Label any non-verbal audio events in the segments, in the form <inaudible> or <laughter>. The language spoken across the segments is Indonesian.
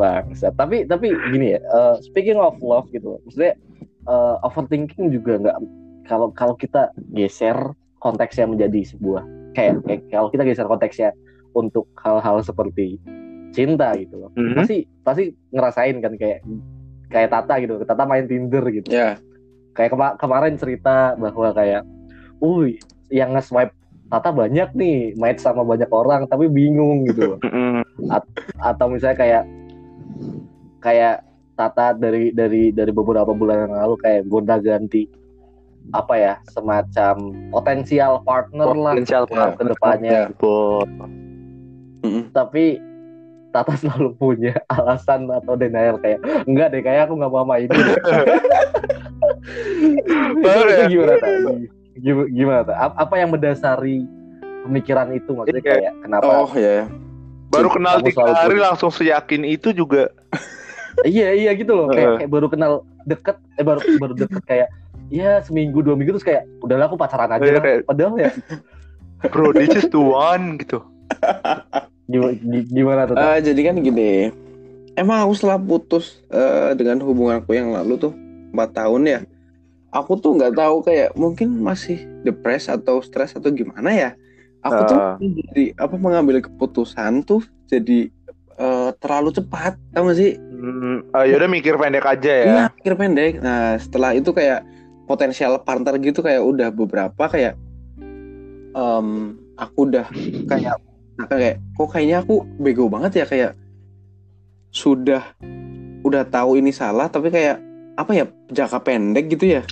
bangsa tapi tapi gini ya uh, speaking of love gitu maksudnya uh, overthinking juga nggak kalau kalau kita geser konteksnya menjadi sebuah kayak, kayak kalau kita geser konteksnya untuk hal-hal seperti cinta gitu loh mm -hmm. pasti pasti ngerasain kan kayak kayak Tata gitu Tata main Tinder gitu yeah. kayak kema kemarin cerita bahwa kayak uh yang nge-swipe Tata banyak nih main sama banyak orang tapi bingung gitu A atau misalnya kayak kayak Tata dari dari dari beberapa bulan yang lalu kayak gonta ganti apa ya semacam potensial partner potensial lah ke depannya gitu. Tapi Tata <laughs> selalu punya alasan atau denial kayak enggak deh kayak aku nggak mau sama ini. <laughs> Baru ya? gimana tadi? Gimana, gimana Apa yang mendasari pemikiran itu maksudnya kayak kenapa? Oh ya. Baru kenal tiga hari punya. langsung seyakin itu juga. <laughs> iya iya gitu loh kayak, kayak baru kenal deket eh baru baru deket kayak ya seminggu dua minggu terus kayak udahlah aku pacaran aja oh, kayak, padahal ya bro this is the one gitu gimana, gimana tuh? Uh, jadi kan gini, emang aku setelah putus uh, dengan hubungan aku yang lalu tuh empat tahun ya, aku tuh nggak tahu kayak mungkin masih depres atau stres atau gimana ya. Aku uh. tuh jadi apa mengambil keputusan tuh jadi uh, terlalu cepat, tau gak sih? Hmm, uh, yaudah mikir pendek aja ya. Iya, mikir pendek. Nah setelah itu kayak potensial partner gitu kayak udah beberapa kayak um, aku udah kayak nah, kayak kok kayaknya aku bego banget ya kayak sudah udah tahu ini salah tapi kayak apa ya jangka pendek gitu ya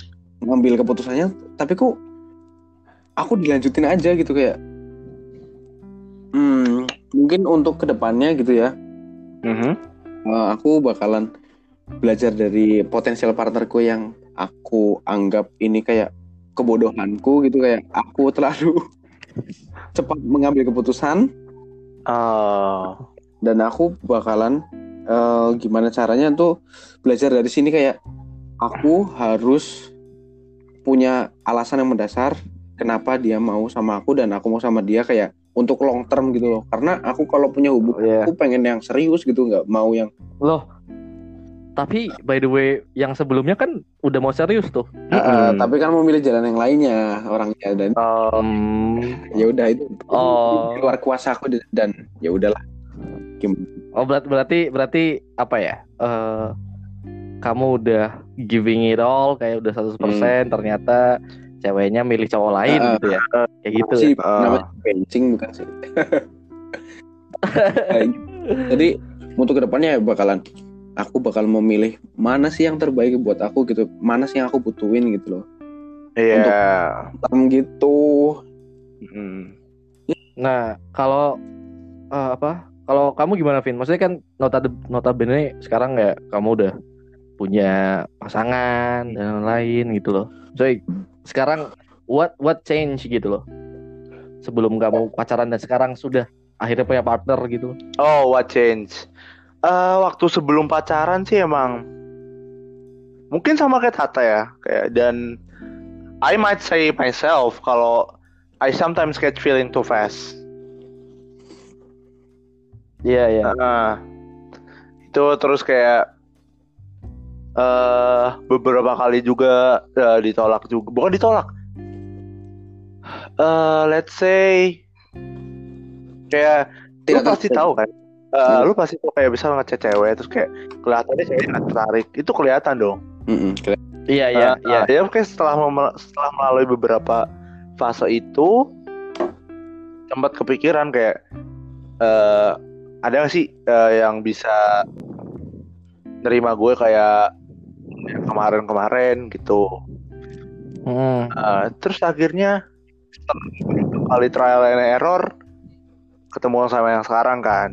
ngambil keputusannya tapi kok aku dilanjutin aja gitu kayak hmm, mungkin untuk ke depannya gitu ya mm-hmm. uh, aku bakalan belajar dari potensial partnerku yang aku anggap ini kayak kebodohanku gitu kayak aku terlalu <laughs> cepat mengambil keputusan. Uh. Dan aku bakalan uh, gimana caranya tuh belajar dari sini kayak aku harus punya alasan yang mendasar kenapa dia mau sama aku dan aku mau sama dia kayak untuk long term gitu loh. Karena aku kalau punya hubungan oh, yeah. aku pengen yang serius gitu nggak mau yang loh tapi by the way yang sebelumnya kan udah mau serius tuh. Uh, hmm. Tapi kan mau milih jalan yang lainnya orangnya dan um, ya udah itu oh. luar kuasa aku dan ya udahlah. Oh berarti berarti berarti apa ya? Uh, kamu udah giving it all kayak udah 100% hmm. ternyata ceweknya milih cowok lain uh, gitu ya. Uh, kayak gitu. Sih, ya? uh. namanya benching bukan sih. <laughs> Jadi untuk ke depannya bakalan aku bakal memilih mana sih yang terbaik buat aku gitu mana sih yang aku butuhin gitu loh iya yeah. gitu hmm. nah kalau uh, apa kalau kamu gimana Vin maksudnya kan nota nota bene sekarang nggak kamu udah punya pasangan dan lain gitu loh so sekarang what what change gitu loh sebelum kamu pacaran dan sekarang sudah akhirnya punya partner gitu oh what change uh, waktu sebelum pacaran sih emang mungkin sama kayak Tata ya kayak dan I might say myself kalau I sometimes get feeling too fast. Iya yeah, iya. Yeah. Uh, itu terus kayak uh, beberapa kali juga uh, ditolak juga. Bukan ditolak. Uh, let's say kayak Tidak lu pasti tahu. kan? Uh, lu pasti tuh kayak bisa ngechat cewek terus kayak kelihatannya cewek nggak tertarik itu kelihatan dong. Mm -hmm. iya iya uh, iya. ya kayak setelah setelah melalui beberapa fase itu sempat kepikiran kayak uh, ada gak sih uh, yang bisa nerima gue kayak kemarin-kemarin gitu. Hmm. uh, terus akhirnya kali trial and error ketemu sama yang sekarang kan.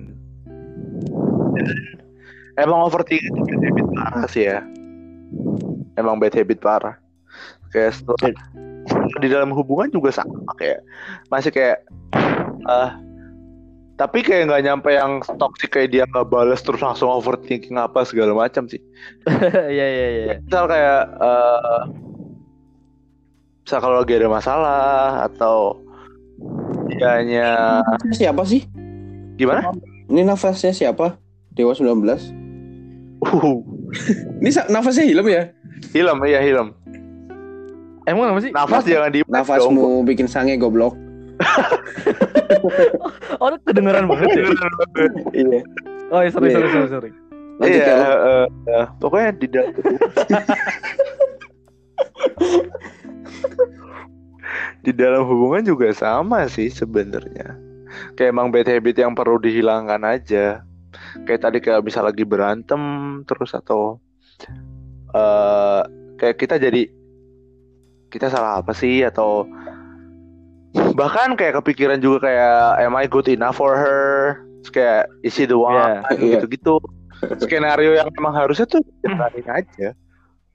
Emang overthinking itu bad habit parah sih ya. Emang bad habit parah. Kayak setelah di dalam hubungan juga sama kayak masih kayak uh, tapi kayak nggak nyampe yang toxic kayak dia nggak balas terus langsung overthinking apa segala macam sih <laughs> iya iya iya misal kayak uh, misal kalau lagi ada masalah atau dianya siapa sih gimana ini nafasnya siapa Dewa 19 Uh, <laughs> Ini sa- nafasnya hilem ya? hilam iya hilam. Emang apa sih? Nafas jangan di dong. Nafasmu bikin sange goblok. <laughs> Oh, itu kedengeran banget ya. Iya. Oh, ya, sorry, Iya. sorry, sorry, sorry. Lanjut Iya, ya. Eh, eh, pokoknya di dalam <laughs> di dalam hubungan juga sama sih sebenarnya. Kayak emang bad habit yang perlu dihilangkan aja. Kayak tadi kayak bisa lagi berantem terus atau eh kayak kita jadi kita salah apa sih atau bahkan kayak kepikiran juga kayak am I good enough for her? Terus kayak is she the one? Iya. Gitu-gitu. Skenario yang emang harusnya tuh jalanin aja.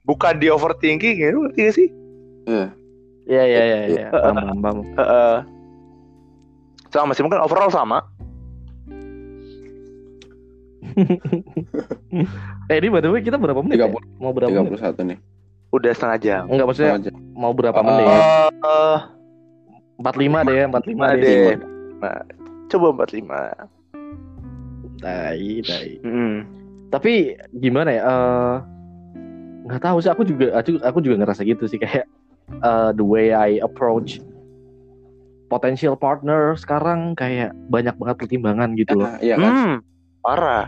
Bukan di overthinking ya, ngerti gak sih? Iya. Iya, iya, iya, iya. Paham, paham, sama sih mungkin overall sama. <laughs> Eh, ini by the way kita berapa menit? ya? 30. Mau berapa menit? 31 nih. Udah setengah jam. Enggak maksudnya mau berapa Oh. menit? Eh, 45 deh, 45 Ada. deh. Nah, coba 45. Tai, tai. Mm. Tapi gimana ya? eh nggak tahu sih. Aku juga, aku, aku juga ngerasa gitu sih kayak eh, the way I approach potential partner sekarang kayak banyak banget pertimbangan gitu loh. Iya kan? Hmm, parah.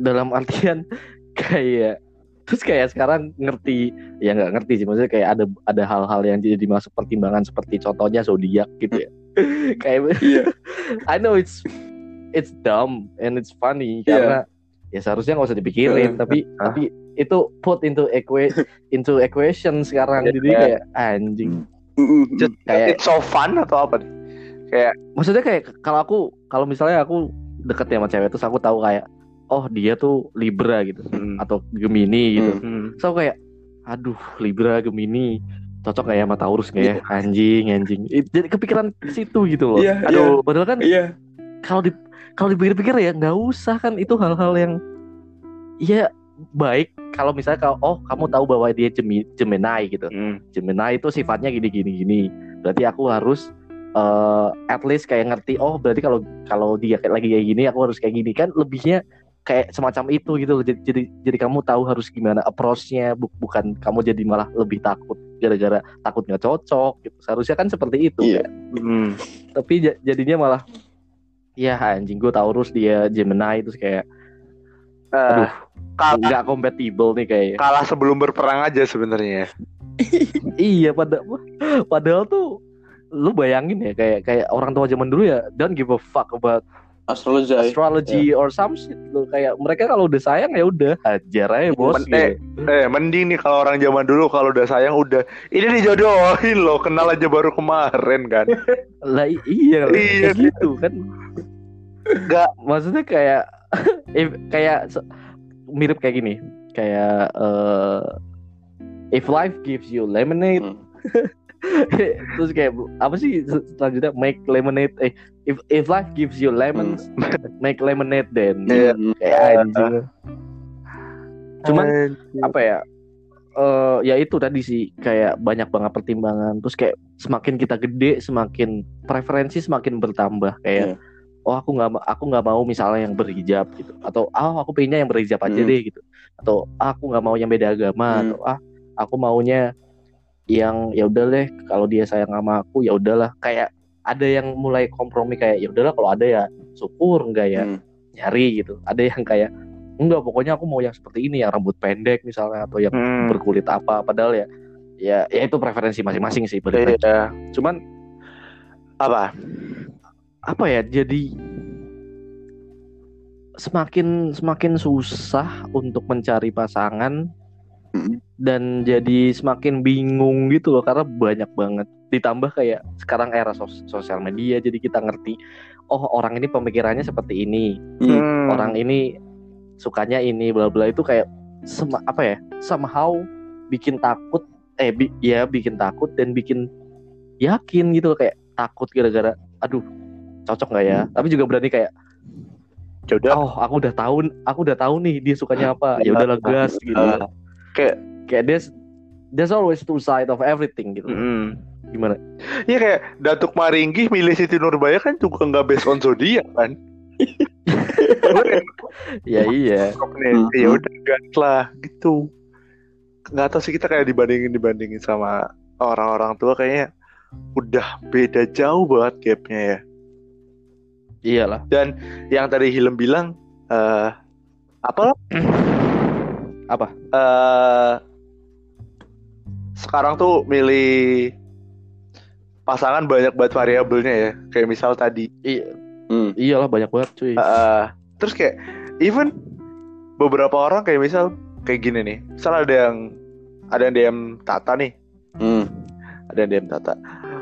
Dalam artian <laughs> kayak terus kayak sekarang ngerti ya nggak ngerti sih maksudnya kayak ada ada hal-hal yang jadi masuk pertimbangan seperti contohnya zodiak gitu ya <laughs> kayak Iya. <laughs> I know it's it's dumb and it's funny Iya. karena ya seharusnya nggak usah dipikirin Eh, tapi ah. tapi itu put into equa into equation sekarang Iya. jadi kayak anjing. Just, Kayak- it's so fun atau apa? nih? Kayak maksudnya kayak kalau aku kalau misalnya aku deket ya sama cewek terus aku tahu kayak oh dia tuh libra gitu. Hmm, atau gemini gitu. Hmm. so kayak aduh libra gemini cocok kayak sama taurus nggak ya? Anjing anjing. It- jadi kepikiran ke situ gitu loh. Iya, aduh padahal kan Iya. kalau di kalau dipikir-pikir ya nggak usah kan. Itu hal-hal yang ya baik. Kalau misalnya kalau oh kamu tahu bahwa dia Gemi- Gemini gitu. Hmm. Gemini itu sifatnya gini gini gini berarti aku harus eh at least kayak ngerti oh berarti kalau kalau dia kayak lagi kayak gini aku harus kayak gini. Kan lebihnya kayak semacam itu gitu loh jadi jadi, jadi kamu tahu harus gimana approach-nya bu- bukan kamu jadi malah lebih takut gara-gara takut nggak cocok gitu seharusnya kan seperti itu Iya. kan Hmm. tapi ja- jadinya malah ya anjing gue Taurus dia Gemini terus kayak Eh, aduh kalah, nggak compatible nih kayaknya kalah sebelum berperang aja sebenarnya. <laughs> iya pada padahal tuh lu bayangin ya kayak kayak orang tua zaman dulu ya don't give a fuck about Astrologi. astrology or some shit lu kayak mereka kalau udah sayang ya udah hajar aja bos Men- gitu. Eh, mending nih kalau orang zaman dulu kalau udah sayang udah ini dijodohin loh, kenal aja baru kemarin kan. <laughs> lah iya Iya, gitu kan Nggak. maksudnya kayak <laughs> if- kayak mirip kayak gini kayak eh, if life gives you lemonade Hmm. <laughs> <laughs> terus kayak apa sih se- selanjutnya? Make lemonade eh if if life gives you lemons make lemonade then. Mm. kayak anjing. Cuman apa ya eh ya itu tadi sih kayak banyak banget pertimbangan. Terus kayak semakin kita gede semakin preferensi semakin bertambah. Kayak oh aku nggak aku nggak mau misalnya yang berhijab gitu. Atau ah aku pengennya yang berhijab aja Hmm. deh gitu. Atau ah, aku nggak mau yang beda agama. Hmm. atau ah aku maunya yang ya udah deh kalau dia sayang sama aku ya udahlah kayak ada yang mulai kompromi kayak ya udahlah kalau ada ya syukur enggak ya Hmm. nyari gitu ada yang kayak enggak pokoknya aku mau yang seperti ini yang rambut pendek misalnya atau yang Hmm. berkulit apa padahal ya ya ya itu preferensi masing-masing sih lagi. Iya. cuman Apa? apa ya jadi semakin semakin susah untuk mencari pasangan Hmm. dan jadi semakin bingung gitu loh karena banyak banget ditambah kayak sekarang era sos- sosial media jadi kita ngerti oh orang ini pemikirannya seperti ini Hmm. Hmm. orang ini sukanya ini bla bla itu kayak sema, apa ya somehow bikin takut eh bi- ya bikin takut dan bikin yakin gitu loh, kayak takut gara-gara aduh cocok nggak ya tapi juga berani kayak Ya udah. oh aku udah tahu aku udah tahu nih dia sukanya apa ya udahlah gas gitu Eh, kayak kayak there's there's always two side of everything gitu. Mm. gimana? Iya kayak Datuk Maringgi milih Siti Nurbaya kan juga nggak based on zodiak kan? <laughs> ya iya. Hmm. ya udah gas lah gitu. Nggak tahu sih kita kayak dibandingin dibandingin sama orang-orang tua kayaknya udah beda jauh banget gapnya ya. Iyalah. Dan yang tadi Hilem bilang eh apa <clears throat> Apa? eh sekarang tuh milih pasangan banyak banget variabelnya ya. Kayak misal tadi. Iya. Hmm. iyalah banyak banget cuy. Eh, terus kayak even beberapa orang kayak misal kayak gini nih. Misal ada yang ada yang DM Tata nih. Hmm. ada yang DM Tata.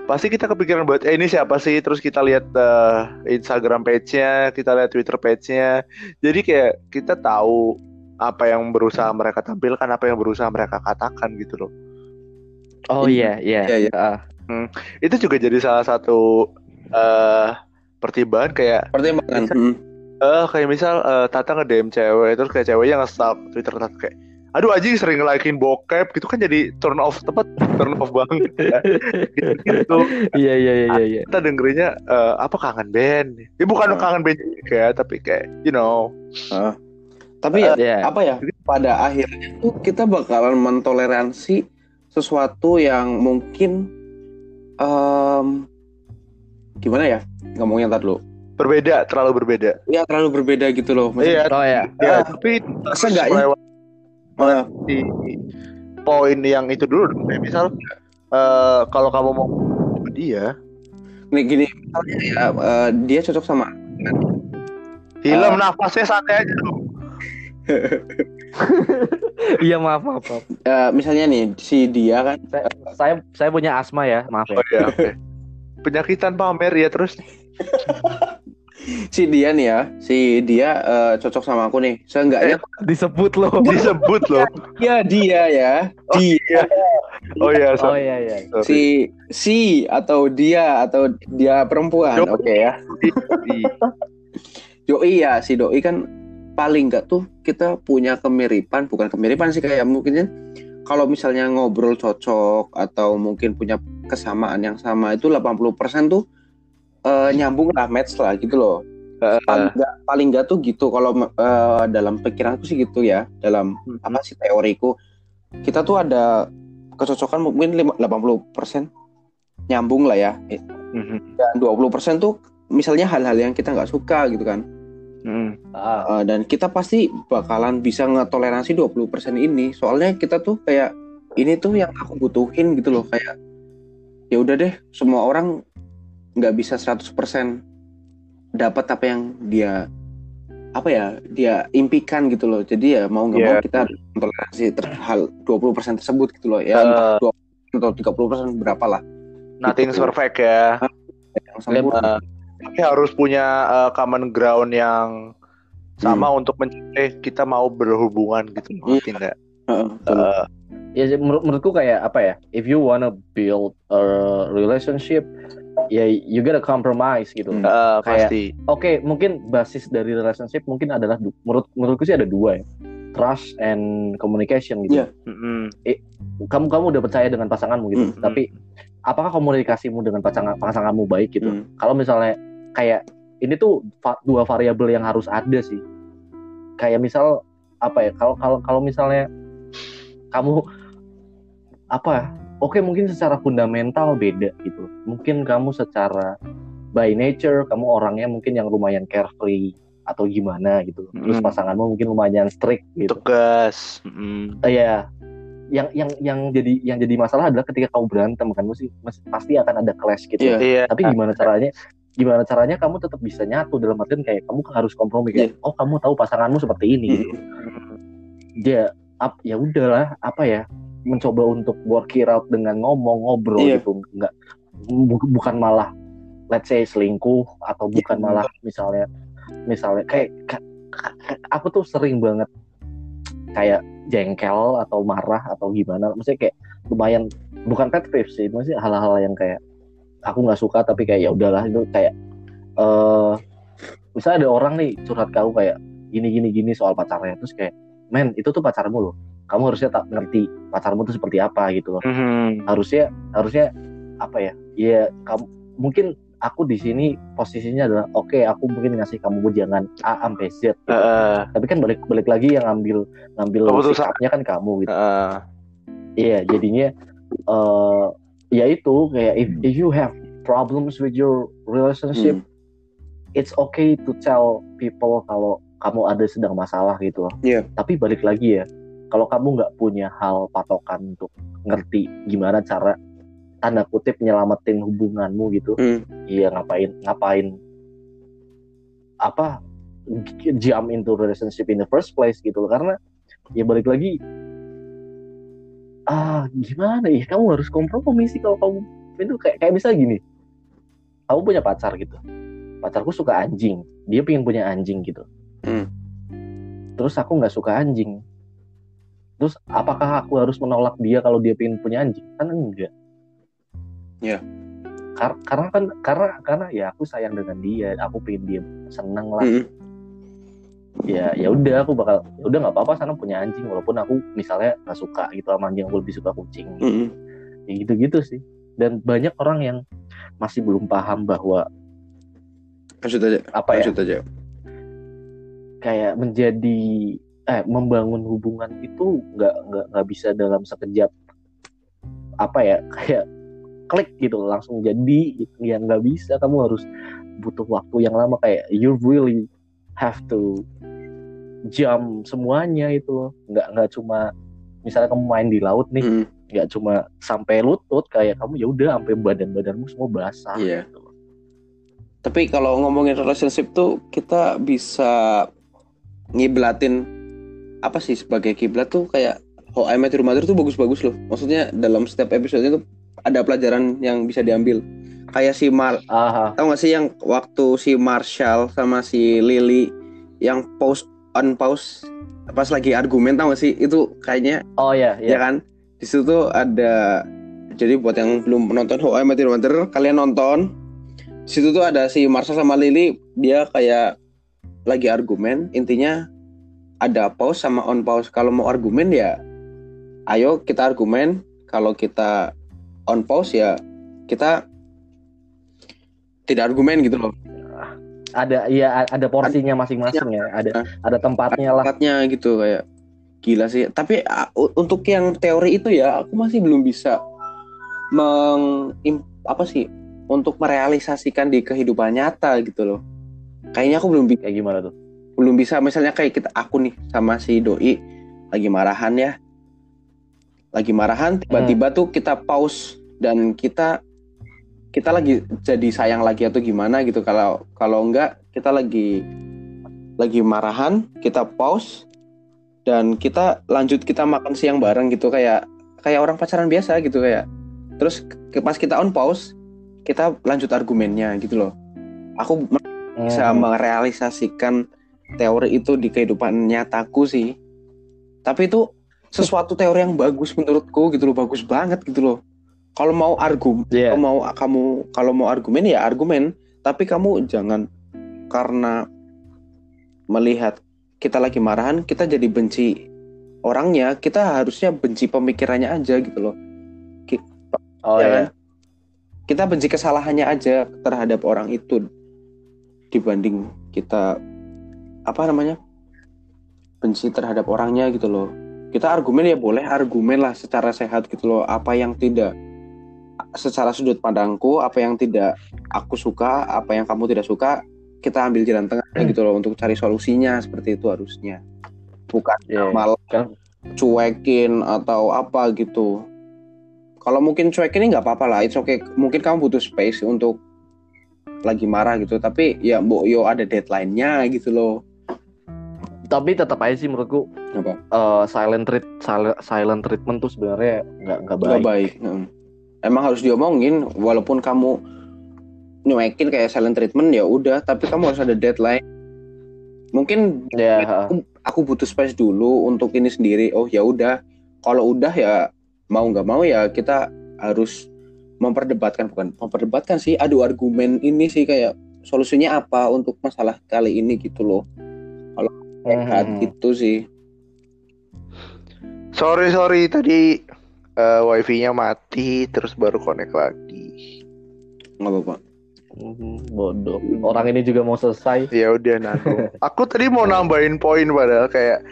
Pasti kita kepikiran buat eh ini siapa sih? Terus kita lihat eh, Instagram page-nya kita lihat Twitter page-nya. Jadi kayak kita tahu apa yang berusaha mereka tampilkan apa yang berusaha mereka katakan gitu loh oh iya iya Iya, iya. Ah, itu juga jadi salah satu eh pertimbangan kayak Pertimbangan. Hmm. eh kayak misal eh, Tata nge DM cewek terus kayak ceweknya nge-stalk Twitter Tata kayak aduh aja sering nge-likein bokep gitu kan jadi turn off tepat turn off banget ya. gitu, <laughs> gitu. iya iya iya iya iya kita dengerinnya eh, apa kangen band ya bukan Hmm. kangen band ya tapi kayak you know Tapi ya Iya. apa ya? Pada akhirnya tuh kita bakalan mentoleransi sesuatu yang mungkin em, gimana ya? Ngomongnya ntar dulu. berbeda terlalu berbeda Ya terlalu berbeda gitu loh. iya oh ya ya Ah, tapi masa nggak ya? melewati eh, di poin yang itu dulu dong kayak misal eh, kalau kamu mau dia nih gini, misalnya ya eh, dia cocok sama film Ah. nafasnya santai aja dong <laughs> iya maaf maaf, maaf. eh, misalnya nih si dia kan saya saya saya punya asma ya maaf ya. Oh iya oke. Penyakitan pamer ya terus. <laughs> Si dia nih ya, si dia eh, cocok sama aku nih. Seenggaknya disebut loh. <laughs> Disebut loh. Ya dia ya, dia. oh iya oh sorry, iya iya. Sorry. si si atau dia atau dia perempuan, oke ya. Di- Doi. Ya, si doi kan paling nggak tuh kita punya kemiripan, bukan kemiripan sih kayak mungkin kan kalau misalnya ngobrol cocok atau mungkin punya kesamaan yang sama itu 80% tuh eh, nyambung lah match lah gitu loh. Paling nggak paling nggak tuh gitu kalau eh, dalam pikiranku sih gitu ya, dalam apa sih teoriku kita tuh ada kecocokan mungkin lima- 80% nyambung lah ya. Mhm. Dan 20% tuh misalnya hal-hal yang kita nggak suka gitu kan. Ah, Uh, dan kita pasti bakalan bisa ngetoleransi 20% ini soalnya kita tuh kayak ini tuh yang aku butuhin gitu loh kayak ya udah deh semua orang nggak bisa 100% dapat apa yang dia apa ya dia impikan gitu loh jadi ya mau nggak mau Yeah. kita toleransi ter- hal 20% tersebut gitu loh ya Uh. entah 20% atau 30% berapa lah nothing's Gitu. perfect ya yang sempurna. Tapi harus punya uh, common ground yang sama untuk mencapai kita mau berhubungan gitu ngerti nggak Heeh, betul. Uh, ya sih, menurut menurutku kayak apa ya if you wanna build a relationship ya you gotta compromise gitu Hmm. uh, Kayak- pasti Oke, mungkin basis dari relationship mungkin adalah du- menurut menurutku sih ada dua ya. Trust and communication gitu. Iya. Mhm. Kamu kamu udah percaya dengan pasanganmu gitu. Hmm. Tapi apakah komunikasimu dengan pasangan pasanganmu baik gitu? Hmm. Kalau misalnya kayak ini tuh va- dua variabel yang harus ada sih. Kayak misal apa ya? Kalau kalau kalau misalnya kamu apa ya? Oke, mungkin secara fundamental beda gitu. Mungkin kamu secara by nature kamu orangnya mungkin yang lumayan carefree atau gimana gitu. Terus Mm. pasanganmu mungkin lumayan strict gitu. tegas Mhm. Iya. Yang yang yang jadi yang jadi masalah adalah ketika kamu berantem kan mesti pasti akan ada clash gitu. Iya. iya Tapi gimana caranya? Gimana caranya kamu tetap bisa nyatu dalam artian kayak kamu harus kompromi kayak oh kamu tahu pasanganmu seperti ini. Gitu. Ya ap, ya udahlah apa ya mencoba untuk work it out dengan ngomong ngobrol Iya. gitu. Nggak bu- bukan malah let's say selingkuh atau bukan malah misalnya misalnya kayak ka- ka- aku tuh sering banget kayak jengkel atau marah atau gimana. Maksudnya kayak lumayan bukan pet peeve sih maksudnya hal-hal yang kayak aku nggak suka tapi kayak ya udahlah itu kayak eh misalnya ada orang nih curhat kau kayak gini gini gini soal pacarnya. Terus kayak men itu tuh pacarmu loh. Kamu harusnya tak ngerti pacarmu tuh seperti apa gitu loh. Mhm. harusnya harusnya apa ya? Ya kamu mungkin aku di sini posisinya adalah oke aku mungkin ngasih kamu jangan A sampai Z. Gitu. Heeh. tapi kan balik balik lagi yang ngambil ngambil sikapnya kan kamu gitu. Iya jadinya eh ya itu kayak if, if you have problems with your relationship Hmm. it's okay to tell people kalau kamu ada sedang masalah gitu loh. Iya. Tapi balik lagi ya, kalau kamu nggak punya hal patokan untuk ngerti gimana cara tanda kutip nyelamatin hubunganmu gitu, Hmm. iya ngapain ngapain apa jump into relationship in the first place gitu loh. Karena ya balik lagi ah gimana ya? Kamu harus kompromi sih kalau kamu. Itu kayak kayak misalnya gini. Kamu punya pacar gitu. Pacarku suka anjing. Dia pengen punya anjing gitu. Hmm. terus aku nggak suka anjing. Terus apakah aku harus menolak dia kalau dia pengen punya anjing? Kan enggak. Iya. Kar- karena kan karena karena ya aku sayang dengan dia. Aku pengen dia seneng lah. Hmm. Ya ya udah aku bakal ya udah nggak apa-apa sana punya anjing walaupun aku misalnya nggak suka gitu sama anjing aku lebih suka kucing Hmm. ya gitu-gitu sih dan banyak orang yang masih belum paham bahwa Maksud aja. apa ya Maksud aja. kayak menjadi eh membangun hubungan itu nggak nggak nggak bisa dalam sekejap apa ya <laughs> kayak klik gitu langsung jadi gitu. ya nggak bisa kamu harus butuh waktu yang lama kayak you really have to jam semuanya itu nggak nggak cuma misalnya kamu main di laut nih Hmm. nggak cuma sampai lutut kayak kamu ya udah sampai badan badanmu semua basah Iya. gitu. Tapi kalau ngomongin relationship tuh kita bisa ngiblatin apa sih sebagai kiblat tuh kayak How I Met Your Mother tuh bagus-bagus loh. Maksudnya dalam setiap episode itu ada pelajaran yang bisa diambil. Kayak si Mar, Aha. tau gak sih yang waktu si Marshall sama si Lily yang pause on pause pas lagi argumen tau gak sih? Itu kayaknya oh ya ya ya kan? Di situ tuh ada jadi buat yang belum menonton How I Met Your Mother kalian nonton. Di situ tuh ada si Marsha sama Lily dia kayak lagi argumen intinya ada pause sama on pause. Kalau mau argumen ya ayo kita argumen. Kalau kita on pause ya kita tidak argumen gitu loh. Ada iya ada porsinya masing-masing ya. Ada ada tempatnya lah. Tempatnya gitu kayak gila sih. Tapi uh, untuk yang teori itu ya aku masih belum bisa meng apa sih untuk merealisasikan di kehidupan nyata gitu loh. Kayaknya aku belum bi- kayak gimana tuh? belum bisa. Misalnya kayak kita aku nih sama si doi lagi marahan ya. Lagi marahan tiba-tiba tuh kita pause dan kita kita lagi jadi sayang lagi atau gimana gitu kalau kalau enggak kita lagi lagi marahan kita pause dan kita lanjut kita makan siang bareng gitu kayak kayak orang pacaran biasa gitu kayak terus ke- pas kita on pause kita lanjut argumennya gitu loh aku bisa Hmm. merealisasikan teori itu di kehidupan nyataku sih. Tapi itu sesuatu teori yang bagus menurutku gitu loh, bagus banget gitu loh. Kalau mau argumen, Iya. kalau mau kamu kalau mau argumen ya argumen, tapi kamu jangan karena melihat kita lagi marahan, kita jadi benci orangnya, kita harusnya benci pemikirannya aja gitu loh. oh ya ya kan? Kita benci kesalahannya aja terhadap orang itu dibanding kita apa namanya benci terhadap orangnya gitu loh. Kita argumen ya boleh argumen lah secara sehat gitu loh. Apa yang tidak secara sudut pandangku, apa yang tidak aku suka, apa yang kamu tidak suka, kita ambil jalan tengahnya gitu loh untuk cari solusinya seperti itu harusnya. Bukan Iya. malah Kan- cuekin atau apa gitu. Kalau mungkin cuekin ini nggak apa-apa lah, it's okay. Mungkin kamu butuh space untuk lagi marah gitu, tapi ya mbok yo ada deadline-nya gitu loh. tapi tetap aja sih menurutku Apa? eh, silent treat silent, silent treatment tuh sebenarnya nggak nggak baik. Nggak baik. Mm. Emang harus diomongin, walaupun kamu nyuekin kayak silent treatment ya udah, tapi kamu harus ada deadline. Mungkin Ya, aku, aku butuh space dulu untuk ini sendiri. Oh ya udah, kalau udah ya mau nggak mau ya kita harus memperdebatkan bukan memperdebatkan sih. Adu argumen ini sih kayak solusinya apa untuk masalah kali ini gitu loh. Sehat Mhm. gitu sih. Sorry sorry tadi eh, wifi-nya mati terus baru connect lagi. Nggak apa-apa. Hmm, bodoh. Orang ini juga mau selesai. Ya udah nanggung. <laughs> Aku tadi mau nambahin poin padahal kayak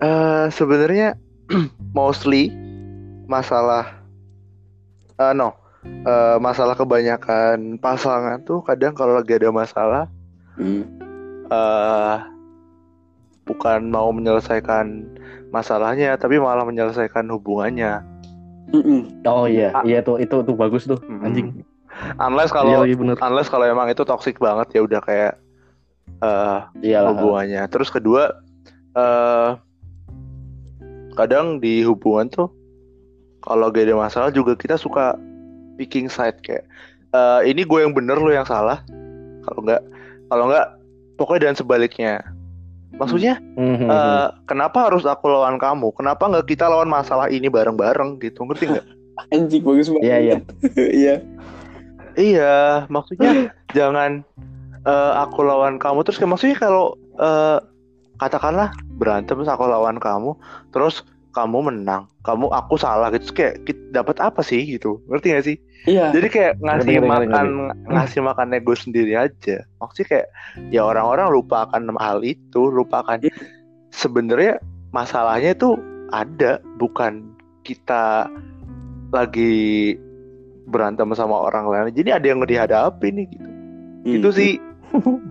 eh sebenarnya <clears throat> mostly masalah eh no eh, masalah kebanyakan pasangan tuh kadang kalau lagi ada masalah Hmm. eh bukan mau menyelesaikan masalahnya tapi malah menyelesaikan hubungannya. Mm-mm. Oh iya, Ah. iya tuh itu tuh bagus tuh Mm-mm. anjing. Unless Iya kalau bener. unless kalau emang itu toxic banget ya udah kayak eh Iya lah. hubungannya. Terus kedua, eh kadang di hubungan tuh kalau gak ada masalah juga kita suka picking side kayak eh ini gue yang bener lo yang salah. Kalau nggak, kalau nggak pokoknya dan sebaliknya. Maksudnya Mhm. eh, kenapa harus aku lawan kamu? Kenapa nggak kita lawan masalah ini bareng-bareng gitu? Ngerti nggak? <laughs> Anjing bagus banget. Iya iya. <laughs> Iya. Iya, maksudnya <laughs> jangan eh, aku lawan kamu terus kayak maksudnya kalau eh, katakanlah berantem terus aku lawan kamu, terus kamu menang, kamu aku salah gitu, Terus kayak kita dapat apa sih gitu, ngerti gak sih? Iya. Jadi kayak ngasih ngerti, makan ngasih makan ego sendiri aja. Maksudnya kayak ya orang-orang lupa akan hal itu, lupa akan Iya. sebenarnya masalahnya itu ada, bukan kita lagi berantem sama orang lain. Jadi ada yang dihadapi nih gitu. Hmm. Itu sih <laughs>